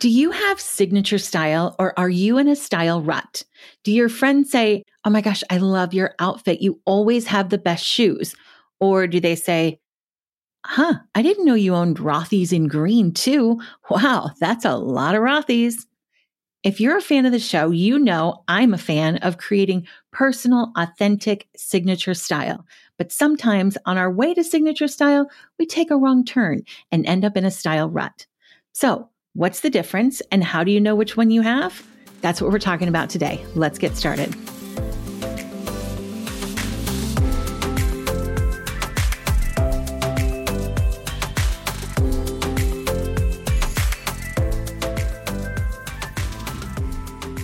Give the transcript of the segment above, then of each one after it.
Do you have signature style or are you in a style rut? Do your friends say, Oh my gosh, I love your outfit. You always have the best shoes. Or do they say, Huh, I didn't know you owned Rothy's in green too. Wow, that's a lot of Rothy's. If you're a fan of the show, you know I'm a fan of creating personal, authentic signature style. But sometimes on our way to signature style, we take a wrong turn and end up in a style rut. So, what's the difference and how do you know which one you have? That's what we're talking about today. Let's get started.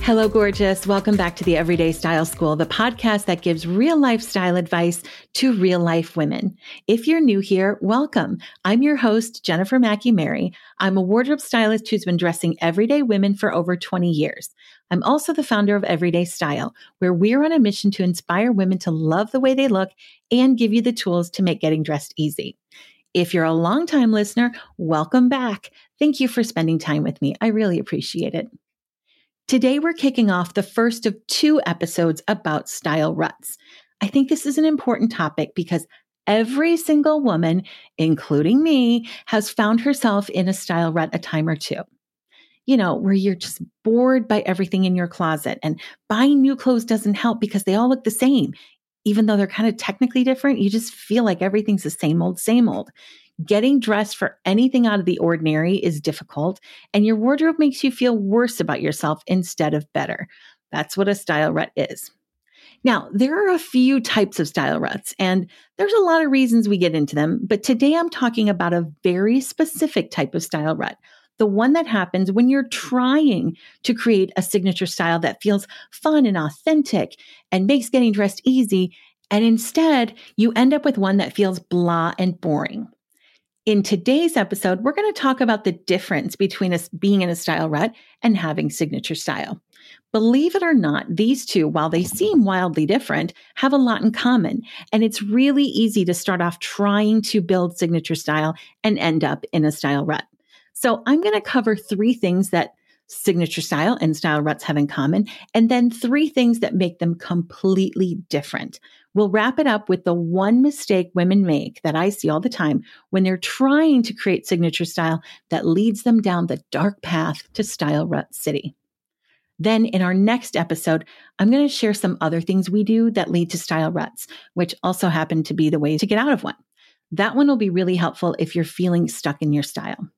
Hello, gorgeous. Welcome back to the Everyday Style School, the podcast that gives real life style advice to real life women. If you're new here, welcome. I'm your host, Jennifer Mackey Mary. I'm a wardrobe stylist who's been dressing everyday women for over 20 years. I'm also the founder of Everyday Style, where we're on a mission to inspire women to love the way they look and give you the tools to make getting dressed easy. If you're a longtime listener, welcome back. Thank you for spending time with me. I really appreciate it. Today, we're kicking off the first of two episodes about style ruts. I think this is an important topic because every single woman, including me, has found herself in a style rut a time or two. You know, where you're just bored by everything in your closet and buying new clothes doesn't help because they all look the same. Even though they're kind of technically different, you just feel like everything's the same old, same old. Getting dressed for anything out of the ordinary is difficult, and your wardrobe makes you feel worse about yourself instead of better. That's what a style rut is. Now, there are a few types of style ruts, and there's a lot of reasons we get into them, but today I'm talking about a very specific type of style rut. The one that happens when you're trying to create a signature style that feels fun and authentic and makes getting dressed easy. And instead, you end up with one that feels blah and boring. In today's episode, we're going to talk about the difference between us being in a style rut and having signature style. Believe it or not, these two, while they seem wildly different, have a lot in common. And it's really easy to start off trying to build signature style and end up in a style rut. So I'm going to cover three things that signature style and style ruts have in common, and then three things that make them completely different. We'll wrap it up with the one mistake women make that I see all the time when they're trying to create signature style that leads them down the dark path to style rut city. Then in our next episode, I'm going to share some other things we do that lead to style ruts, which also happen to be the way to get out of one. That one will be really helpful if you're feeling stuck in your style.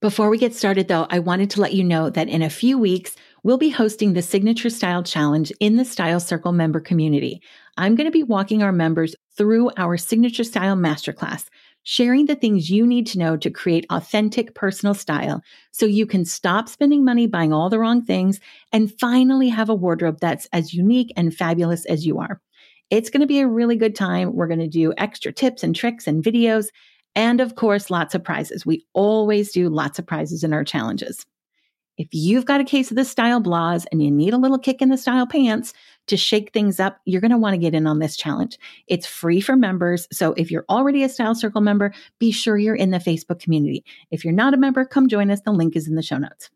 Before we get started, though, I wanted to let you know that in a few weeks, we'll be hosting the Signature Style Challenge in the Style Circle member community. I'm going to be walking our members through our Signature Style Masterclass, sharing the things you need to know to create authentic personal style so you can stop spending money buying all the wrong things and finally have a wardrobe that's as unique and fabulous as you are. It's going to be a really good time. We're going to do extra tips and tricks and videos and of course, lots of prizes. We always do lots of prizes in our challenges. If you've got a case of the style blahs and you need a little kick in the style pants to shake things up, you're going to want to get in on this challenge. It's free for members. So if you're already a Style Circle member, be sure you're in the Facebook community. If you're not a member, come join us. The link is in the show notes.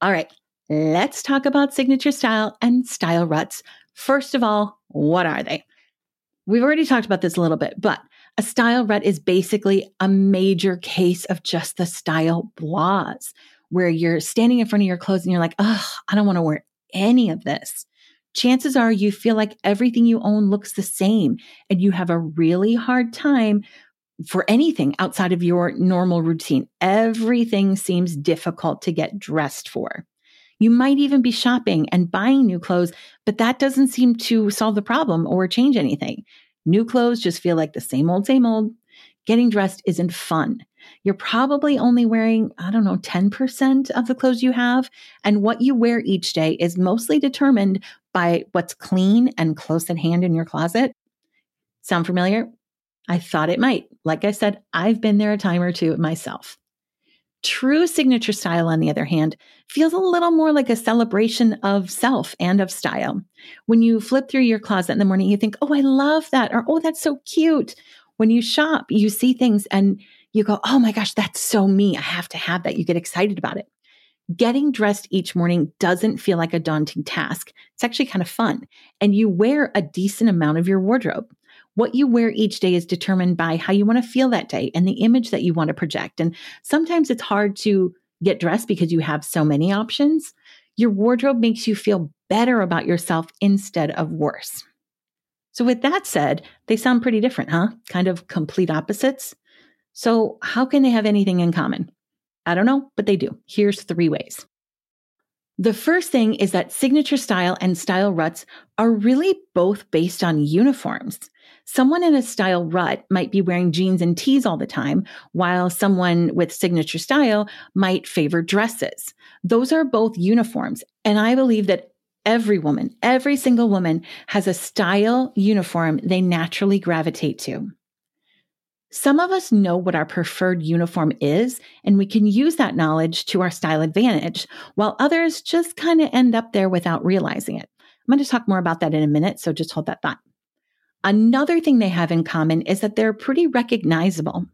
All right, let's talk about signature style and style ruts. First of all, what are they? We've already talked about this a little bit, but a style rut is basically a major case of just the style blahs, where you're standing in front of your clothes and you're like, oh, I don't want to wear any of this. Chances are you feel like everything you own looks the same and you have a really hard time for anything outside of your normal routine. Everything seems difficult to get dressed for. You might even be shopping and buying new clothes, but that doesn't seem to solve the problem or change anything. New clothes just feel like the same old, same old. Getting dressed isn't fun. You're probably only wearing, I don't know, 10% of the clothes you have. And what you wear each day is mostly determined by what's clean and close at hand in your closet. Sound familiar? I thought it might. Like I said, I've been there a time or two myself. True signature style, on the other hand, feels a little more like a celebration of self and of style. When you flip through your closet in the morning, you think, oh, I love that, or oh, that's so cute. When you shop, you see things and you go, oh my gosh, that's so me. I have to have that. You get excited about it. Getting dressed each morning doesn't feel like a daunting task. It's actually kind of fun. And you wear a decent amount of your wardrobe. What you wear each day is determined by how you want to feel that day and the image that you want to project. And sometimes it's hard to get dressed because you have so many options. Your wardrobe makes you feel better about yourself instead of worse. So, with that said, they sound pretty different, huh? Kind of complete opposites. So, how can they have anything in common? I don't know, but they do. Here's three ways. The first thing is that signature style and style ruts are really both based on uniforms. Someone in a style rut might be wearing jeans and tees all the time, while someone with signature style might favor dresses. Those are both uniforms. And I believe that every woman, every single woman has a style uniform they naturally gravitate to. Some of us know what our preferred uniform is, and we can use that knowledge to our style advantage, while others just kind of end up there without realizing it. I'm going to talk more about that in a minute, so just hold that thought. Another thing they have in common is that they're pretty recognizable.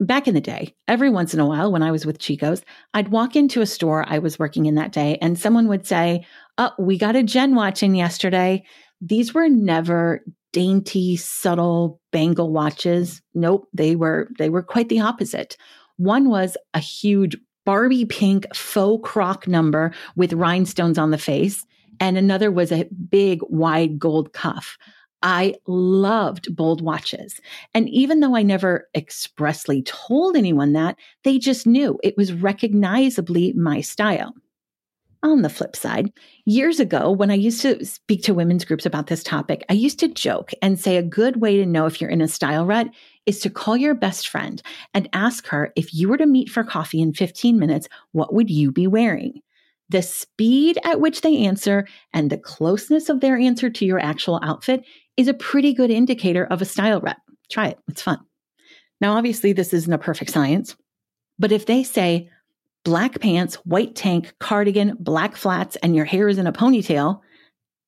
Back in the day, every once in a while when I was with Chico's, I'd walk into a store I was working in that day and someone would say, Oh, we got a Jen watching yesterday. These were never dainty, subtle bangle watches. Nope, they were they were quite the opposite. One was a huge Barbie pink faux croc number with rhinestones on the face, and another was a big wide gold cuff. I loved bold watches. And even though I never expressly told anyone that, they just knew it was recognizably my style. On the flip side, years ago, when I used to speak to women's groups about this topic, I used to joke and say a good way to know if you're in a style rut is to call your best friend and ask her if you were to meet for coffee in 15 minutes, what would you be wearing? The speed at which they answer and the closeness of their answer to your actual outfit is a pretty good indicator of a style rut. Try it, it's fun. Now, obviously, this isn't a perfect science, but if they say black pants, white tank, cardigan, black flats, and your hair is in a ponytail,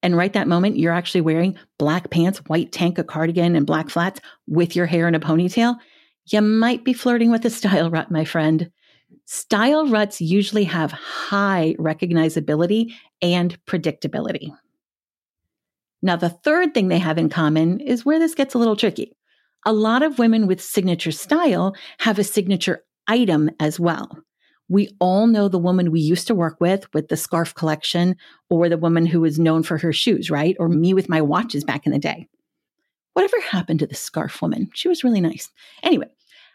and right that moment you're actually wearing black pants, white tank, a cardigan, and black flats with your hair in a ponytail, you might be flirting with a style rut, my friend. Style ruts usually have high recognizability and predictability. Now, the third thing they have in common is where this gets a little tricky. A lot of women with signature style have a signature item as well. We all know the woman we used to work with with the scarf collection or the woman who was known for her shoes, right? Or me with my watches back in the day. Whatever happened to the scarf woman? She was really nice. Anyway,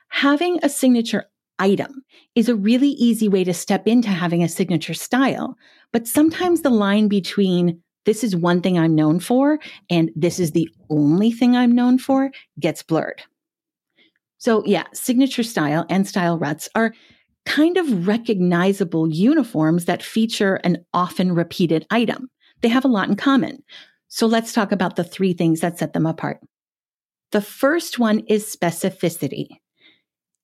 having a signature item is a really easy way to step into having a signature style. But sometimes the line between this is one thing I'm known for and this is the only thing I'm known for gets blurred. So, yeah, signature style and style ruts are kind of recognizable uniforms that feature an often repeated item. They have a lot in common. So, let's talk about the three things that set them apart. The first one is specificity.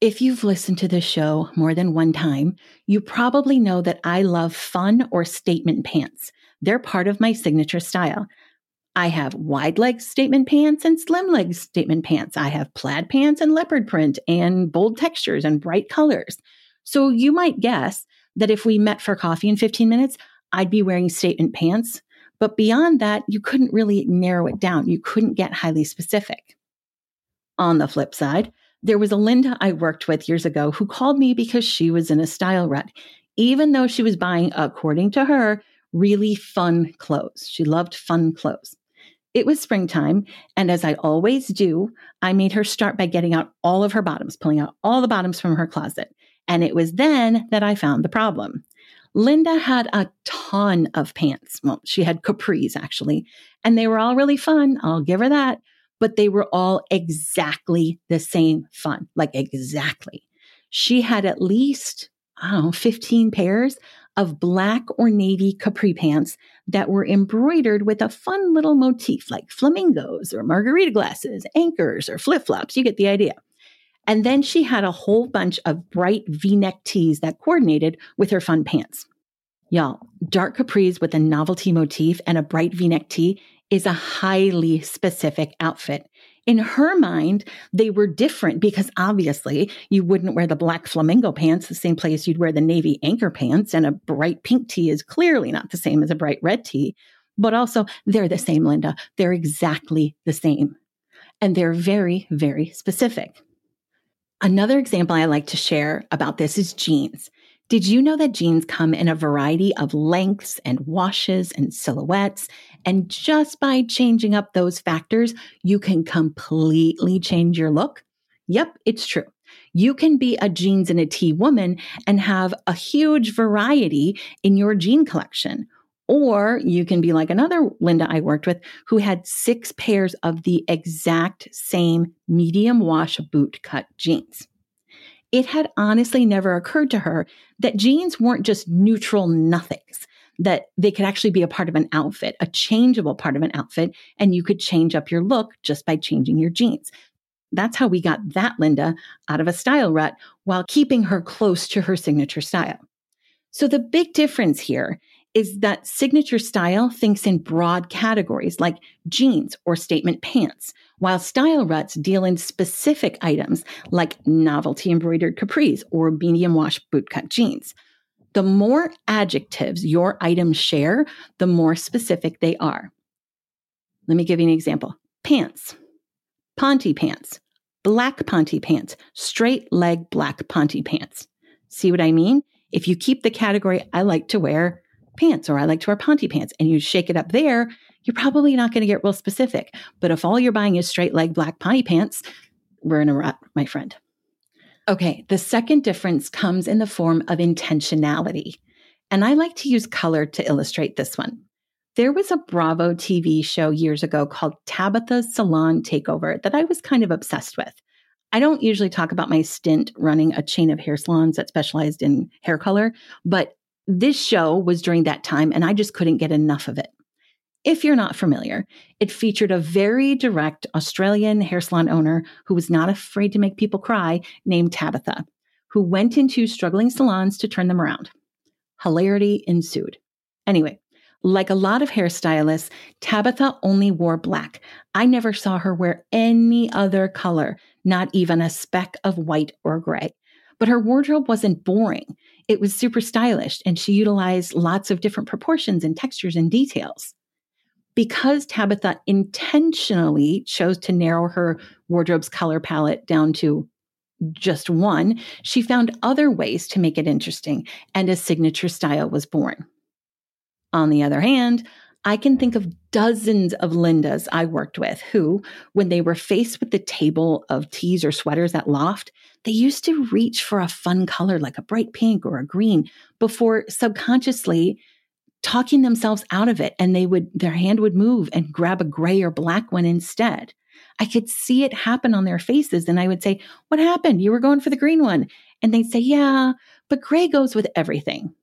If you've listened to this show more than one time, you probably know that I love fun or statement pants. They're part of my signature style. I have wide leg statement pants and slim leg statement pants. I have plaid pants and leopard print and bold textures and bright colors. So you might guess that if we met for coffee in 15 minutes, I'd be wearing statement pants. But beyond that, you couldn't really narrow it down. You couldn't get highly specific. On the flip side, there was a Linda I worked with years ago who called me because she was in a style rut, even though she was buying, according to her, really fun clothes. She loved fun clothes. It was springtime, and as I always do, I made her start by getting out all of her bottoms, pulling out all the bottoms from her closet. And it was then that I found the problem. Linda had a ton of pants. Well, she had capris actually, and they were all really fun. I'll give her that. But they were all exactly the same fun, like exactly. She had at least, I don't know, 15 pairs of black or navy capri pants that were embroidered with a fun little motif like flamingos or margarita glasses, anchors, or flip flops. You get the idea. And then she had a whole bunch of bright v neck tees that coordinated with her fun pants. Y'all, dark capris with a novelty motif and a bright v neck tee is a highly specific outfit. In her mind, they were different because obviously you wouldn't wear the black flamingo pants the same place you'd wear the navy anchor pants, and a bright pink tee is clearly not the same as a bright red tee. But also, they're the same, Linda. They're exactly the same. And they're very, very specific. Another example I like to share about this is jeans. Did you know that jeans come in a variety of lengths and washes and silhouettes? And just by changing up those factors, you can completely change your look? Yep, it's true. You can be a jeans and a tee woman and have a huge variety in your jean collection. Or you can be like another Linda I worked with who had six pairs of the exact same medium wash boot cut jeans. It had honestly never occurred to her that jeans weren't just neutral nothings, that they could actually be a part of an outfit, a changeable part of an outfit, and you could change up your look just by changing your jeans. That's how we got that Linda out of a style rut while keeping her close to her signature style. So the big difference here is that signature style thinks in broad categories like jeans or statement pants, while style ruts deal in specific items like novelty embroidered capris or medium wash bootcut jeans. The more adjectives your items share, the more specific they are. Let me give you an example pants, Ponte pants, black Ponte pants, straight leg black Ponte pants. See what I mean? If you keep the category I like to wear, pants or I like to wear Ponte pants and you shake it up there, you're probably not going to get real specific. But if all you're buying is straight leg black Ponte pants, we're in a rut, my friend. Okay, the second difference comes in the form of intentionality. And I like to use color to illustrate this one. There was a Bravo TV show years ago called Tabitha's Salon Takeover that I was kind of obsessed with. I don't usually talk about my stint running a chain of hair salons that specialized in hair color, but this show was during that time, and I just couldn't get enough of it. If you're not familiar, it featured a very direct Australian hair salon owner who was not afraid to make people cry, named Tabitha, who went into struggling salons to turn them around. Hilarity ensued. Anyway, like a lot of hairstylists, Tabitha only wore black. I never saw her wear any other color, not even a speck of white or gray. But her wardrobe wasn't boring it was super stylish and she utilized lots of different proportions and textures and details. Because Tabitha intentionally chose to narrow her wardrobe's color palette down to just one, she found other ways to make it interesting, and a signature style was born. On the other hand, I can think of dozens of Lindas I worked with who, when they were faced with the table of tees or sweaters at Loft, they used to reach for a fun color like a bright pink or a green before subconsciously talking themselves out of it. And they would, their hand would move and grab a gray or black one instead. I could see it happen on their faces. And I would say, What happened? You were going for the green one. And they'd say, Yeah, but gray goes with everything.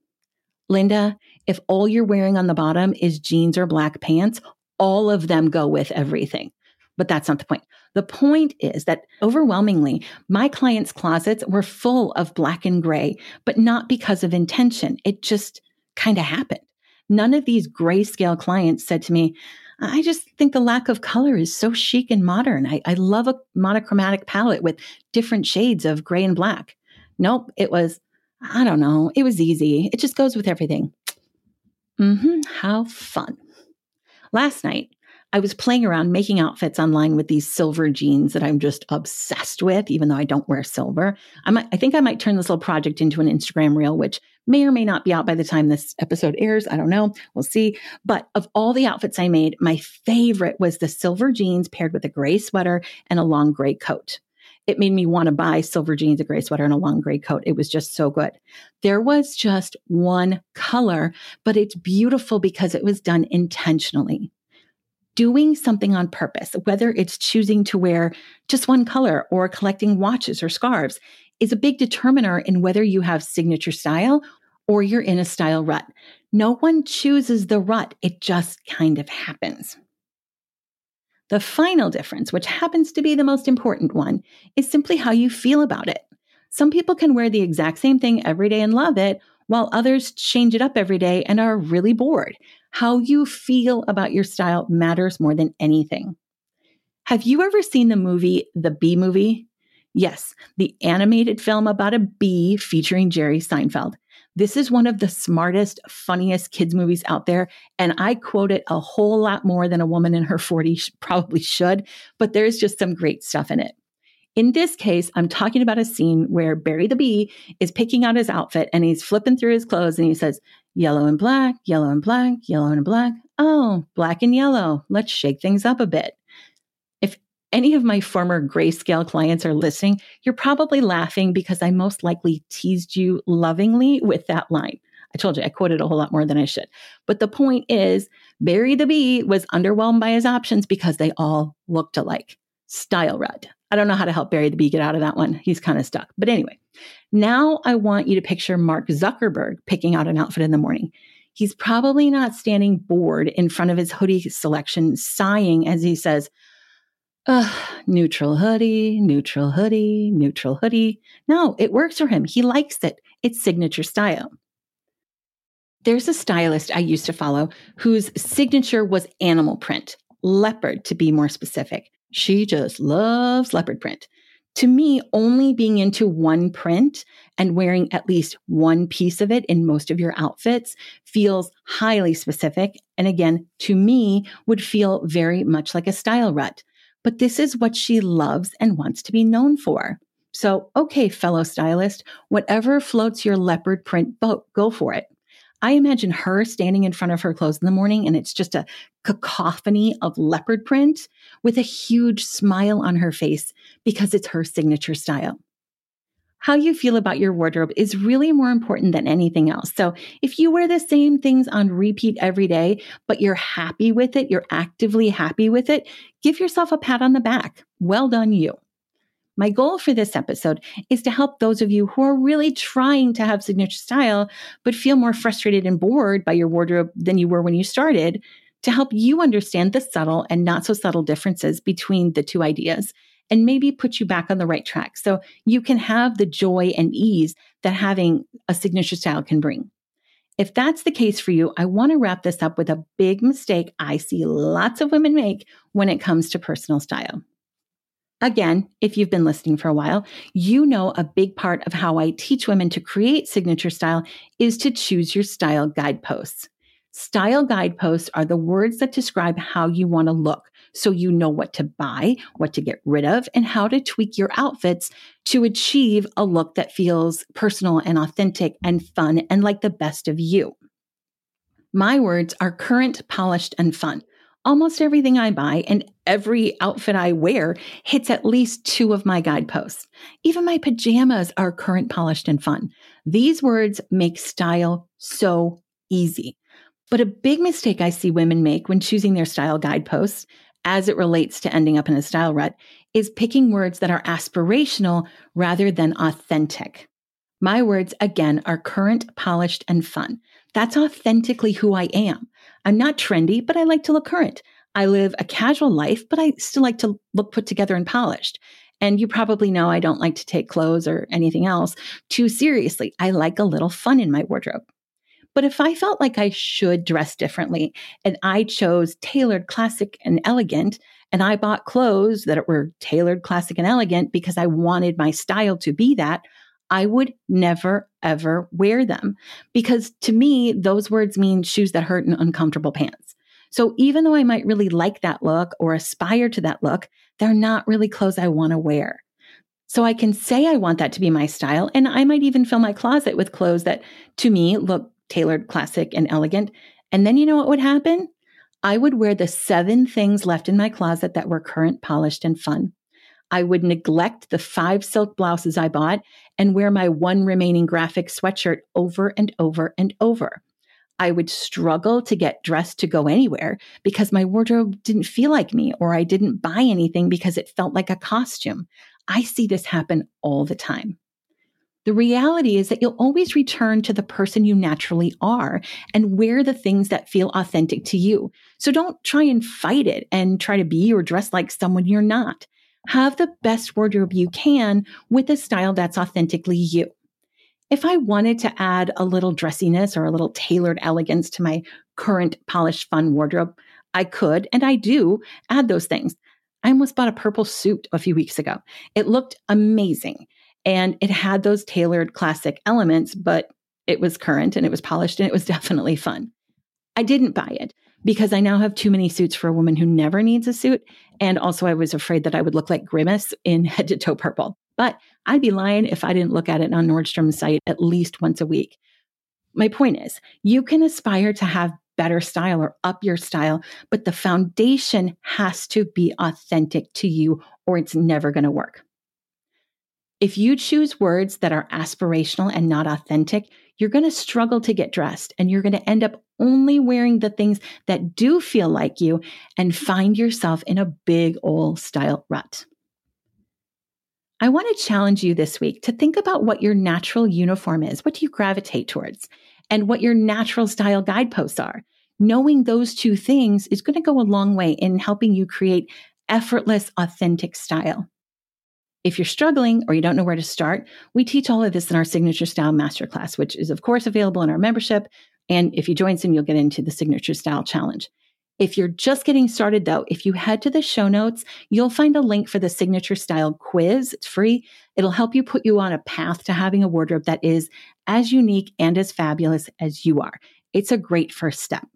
Linda, if all you're wearing on the bottom is jeans or black pants, all of them go with everything. But that's not the point. The point is that overwhelmingly, my clients' closets were full of black and gray, but not because of intention. It just kind of happened. None of these grayscale clients said to me, I just think the lack of color is so chic and modern. I, I love a monochromatic palette with different shades of gray and black. Nope, it was, I don't know, it was easy. It just goes with everything. Mm-hmm, how fun. Last night, I was playing around making outfits online with these silver jeans that I'm just obsessed with, even though I don't wear silver. I might, I think I might turn this little project into an Instagram reel, which may or may not be out by the time this episode airs. I don't know. We'll see. But of all the outfits I made, my favorite was the silver jeans paired with a gray sweater and a long gray coat. It made me want to buy silver jeans, a gray sweater, and a long gray coat. It was just so good. There was just one color, but it's beautiful because it was done intentionally doing something on purpose, whether it's choosing to wear just one color or collecting watches or scarves, is a big determiner in whether you have signature style or you're in a style rut. No one chooses the rut, it just kind of happens. The final difference, which happens to be the most important one, is simply how you feel about it. Some people can wear the exact same thing every day and love it, while others change it up every day and are really bored. How you feel about your style matters more than anything. Have you ever seen the movie The Bee Movie? Yes, the animated film about a bee featuring Jerry Seinfeld. This is one of the smartest, funniest kids' movies out there. And I quote it a whole lot more than a woman in her 40s probably should, but there's just some great stuff in it. In this case, I'm talking about a scene where Barry the Bee is picking out his outfit and he's flipping through his clothes and he says, Yellow and black, yellow and black, yellow and black. Oh, black and yellow. Let's shake things up a bit If any of my former grayscale clients are listening, you're probably laughing because I most likely teased you lovingly with that line. I told you I quoted a whole lot more than I should. But the point is, Barry the Bee was underwhelmed by his options because they all looked alike. Style rut. I don't know how to help Barry the Bee get out of that one. He's kind of stuck. But anyway, now I want you to picture Mark Zuckerberg picking out an outfit in the morning. He's probably not standing bored in front of his hoodie selection, sighing as he says, Ugh, neutral hoodie, neutral hoodie, neutral hoodie. No, it works for him. He likes it. It's signature style. There's a stylist I used to follow whose signature was animal print, leopard to be more specific. She just loves leopard print. To me, only being into one print and wearing at least one piece of it in most of your outfits feels highly specific. And again, to me, would feel very much like a style rut but this is what she loves and wants to be known for. So, okay, fellow stylist, whatever floats your leopard print boat, go for it. I imagine her standing in front of her clothes in the morning and it's just a cacophony of leopard print with a huge smile on her face because it's her signature style how you feel about your wardrobe is really more important than anything else. So if you wear the same things on repeat every day, but you're happy with it, you're actively happy with it, give yourself a pat on the back. Well done, you. My goal for this episode is to help those of you who are really trying to have signature style, but feel more frustrated and bored by your wardrobe than you were when you started, to help you understand the subtle and not so subtle differences between the two ideas and maybe put you back on the right track so you can have the joy and ease that having a signature style can bring. If that's the case for you, I want to wrap this up with a big mistake I see lots of women make when it comes to personal style. Again, if you've been listening for a while, you know a big part of how I teach women to create signature style is to choose your style guideposts. Style guideposts are the words that describe how you want to look, so you know what to buy, what to get rid of, and how to tweak your outfits to achieve a look that feels personal and authentic and fun and like the best of you. My words are current, polished, and fun. Almost everything I buy and every outfit I wear hits at least two of my guideposts. Even my pajamas are current, polished, and fun. These words make style so easy. But a big mistake I see women make when choosing their style guideposts as it relates to ending up in a style rut is picking words that are aspirational rather than authentic. My words, again, are current, polished, and fun. That's authentically who I am. I'm not trendy, but I like to look current. I live a casual life, but I still like to look put together and polished. And you probably know I don't like to take clothes or anything else too seriously. I like a little fun in my wardrobe. But if I felt like I should dress differently and I chose tailored, classic, and elegant, and I bought clothes that were tailored, classic, and elegant because I wanted my style to be that, I would never, ever wear them. Because to me, those words mean shoes that hurt and uncomfortable pants. So even though I might really like that look or aspire to that look, they're not really clothes I want to wear. So I can say I want that to be my style, and I might even fill my closet with clothes that to me look tailored, classic, and elegant. And then you know what would happen? I would wear the seven things left in my closet that were current, polished, and fun. I would neglect the five silk blouses I bought and wear my one remaining graphic sweatshirt over and over and over. I would struggle to get dressed to go anywhere because my wardrobe didn't feel like me or I didn't buy anything because it felt like a costume. I see this happen all the time. The reality is that you'll always return to the person you naturally are and wear the things that feel authentic to you. So don't try and fight it and try to be or dress like someone you're not. Have the best wardrobe you can with a style that's authentically you. If I wanted to add a little dressiness or a little tailored elegance to my current polished fun wardrobe, I could and I do add those things. I almost bought a purple suit a few weeks ago. It looked amazing and it had those tailored classic elements, but it was current and it was polished and it was definitely fun. I didn't buy it because I now have too many suits for a woman who never needs a suit. And also, I was afraid that I would look like Grimace in head to toe purple. But I'd be lying if I didn't look at it on Nordstrom's site at least once a week. My point is, you can aspire to have better style or up your style, but the foundation has to be authentic to you or it's never going to work. If you choose words that are aspirational and not authentic, you're going to struggle to get dressed and you're going to end up only wearing the things that do feel like you and find yourself in a big old style rut. I want to challenge you this week to think about what your natural uniform is. What do you gravitate towards? And what your natural style guideposts are. Knowing those two things is going to go a long way in helping you create effortless, authentic style. If you're struggling or you don't know where to start, we teach all of this in our Signature Style Masterclass, which is, of course, available in our membership. And if you join soon, you'll get into the Signature Style Challenge. If you're just getting started, though, if you head to the show notes, you'll find a link for the Signature Style quiz. It's free. It'll help you put you on a path to having a wardrobe that is as unique and as fabulous as you are. It's a great first step.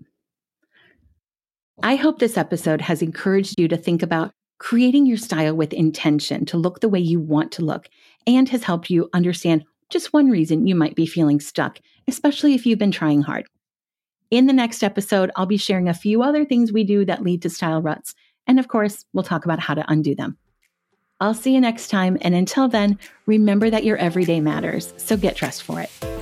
I hope this episode has encouraged you to think about creating your style with intention to look the way you want to look and has helped you understand just one reason you might be feeling stuck, especially if you've been trying hard. In the next episode, I'll be sharing a few other things we do that lead to style ruts. And of course, we'll talk about how to undo them. I'll see you next time. And until then, remember that your everyday matters. So get dressed for it.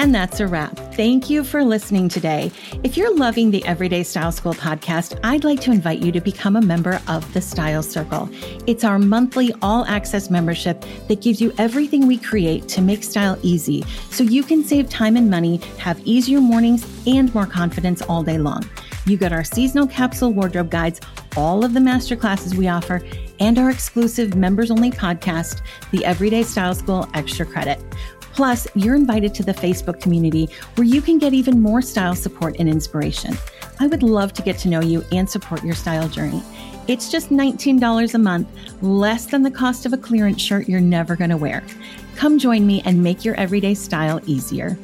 And that's a wrap. Thank you for listening today. If you're loving the Everyday Style School podcast, I'd like to invite you to become a member of the Style Circle. It's our monthly all access membership that gives you everything we create to make style easy so you can save time and money, have easier mornings, and more confidence all day long. You get our seasonal capsule wardrobe guides, all of the master classes we offer, and our exclusive members only podcast, the Everyday Style School Extra Credit. Plus, you're invited to the Facebook community where you can get even more style support and inspiration. I would love to get to know you and support your style journey. It's just $19 a month, less than the cost of a clearance shirt you're never going to wear. Come join me and make your everyday style easier.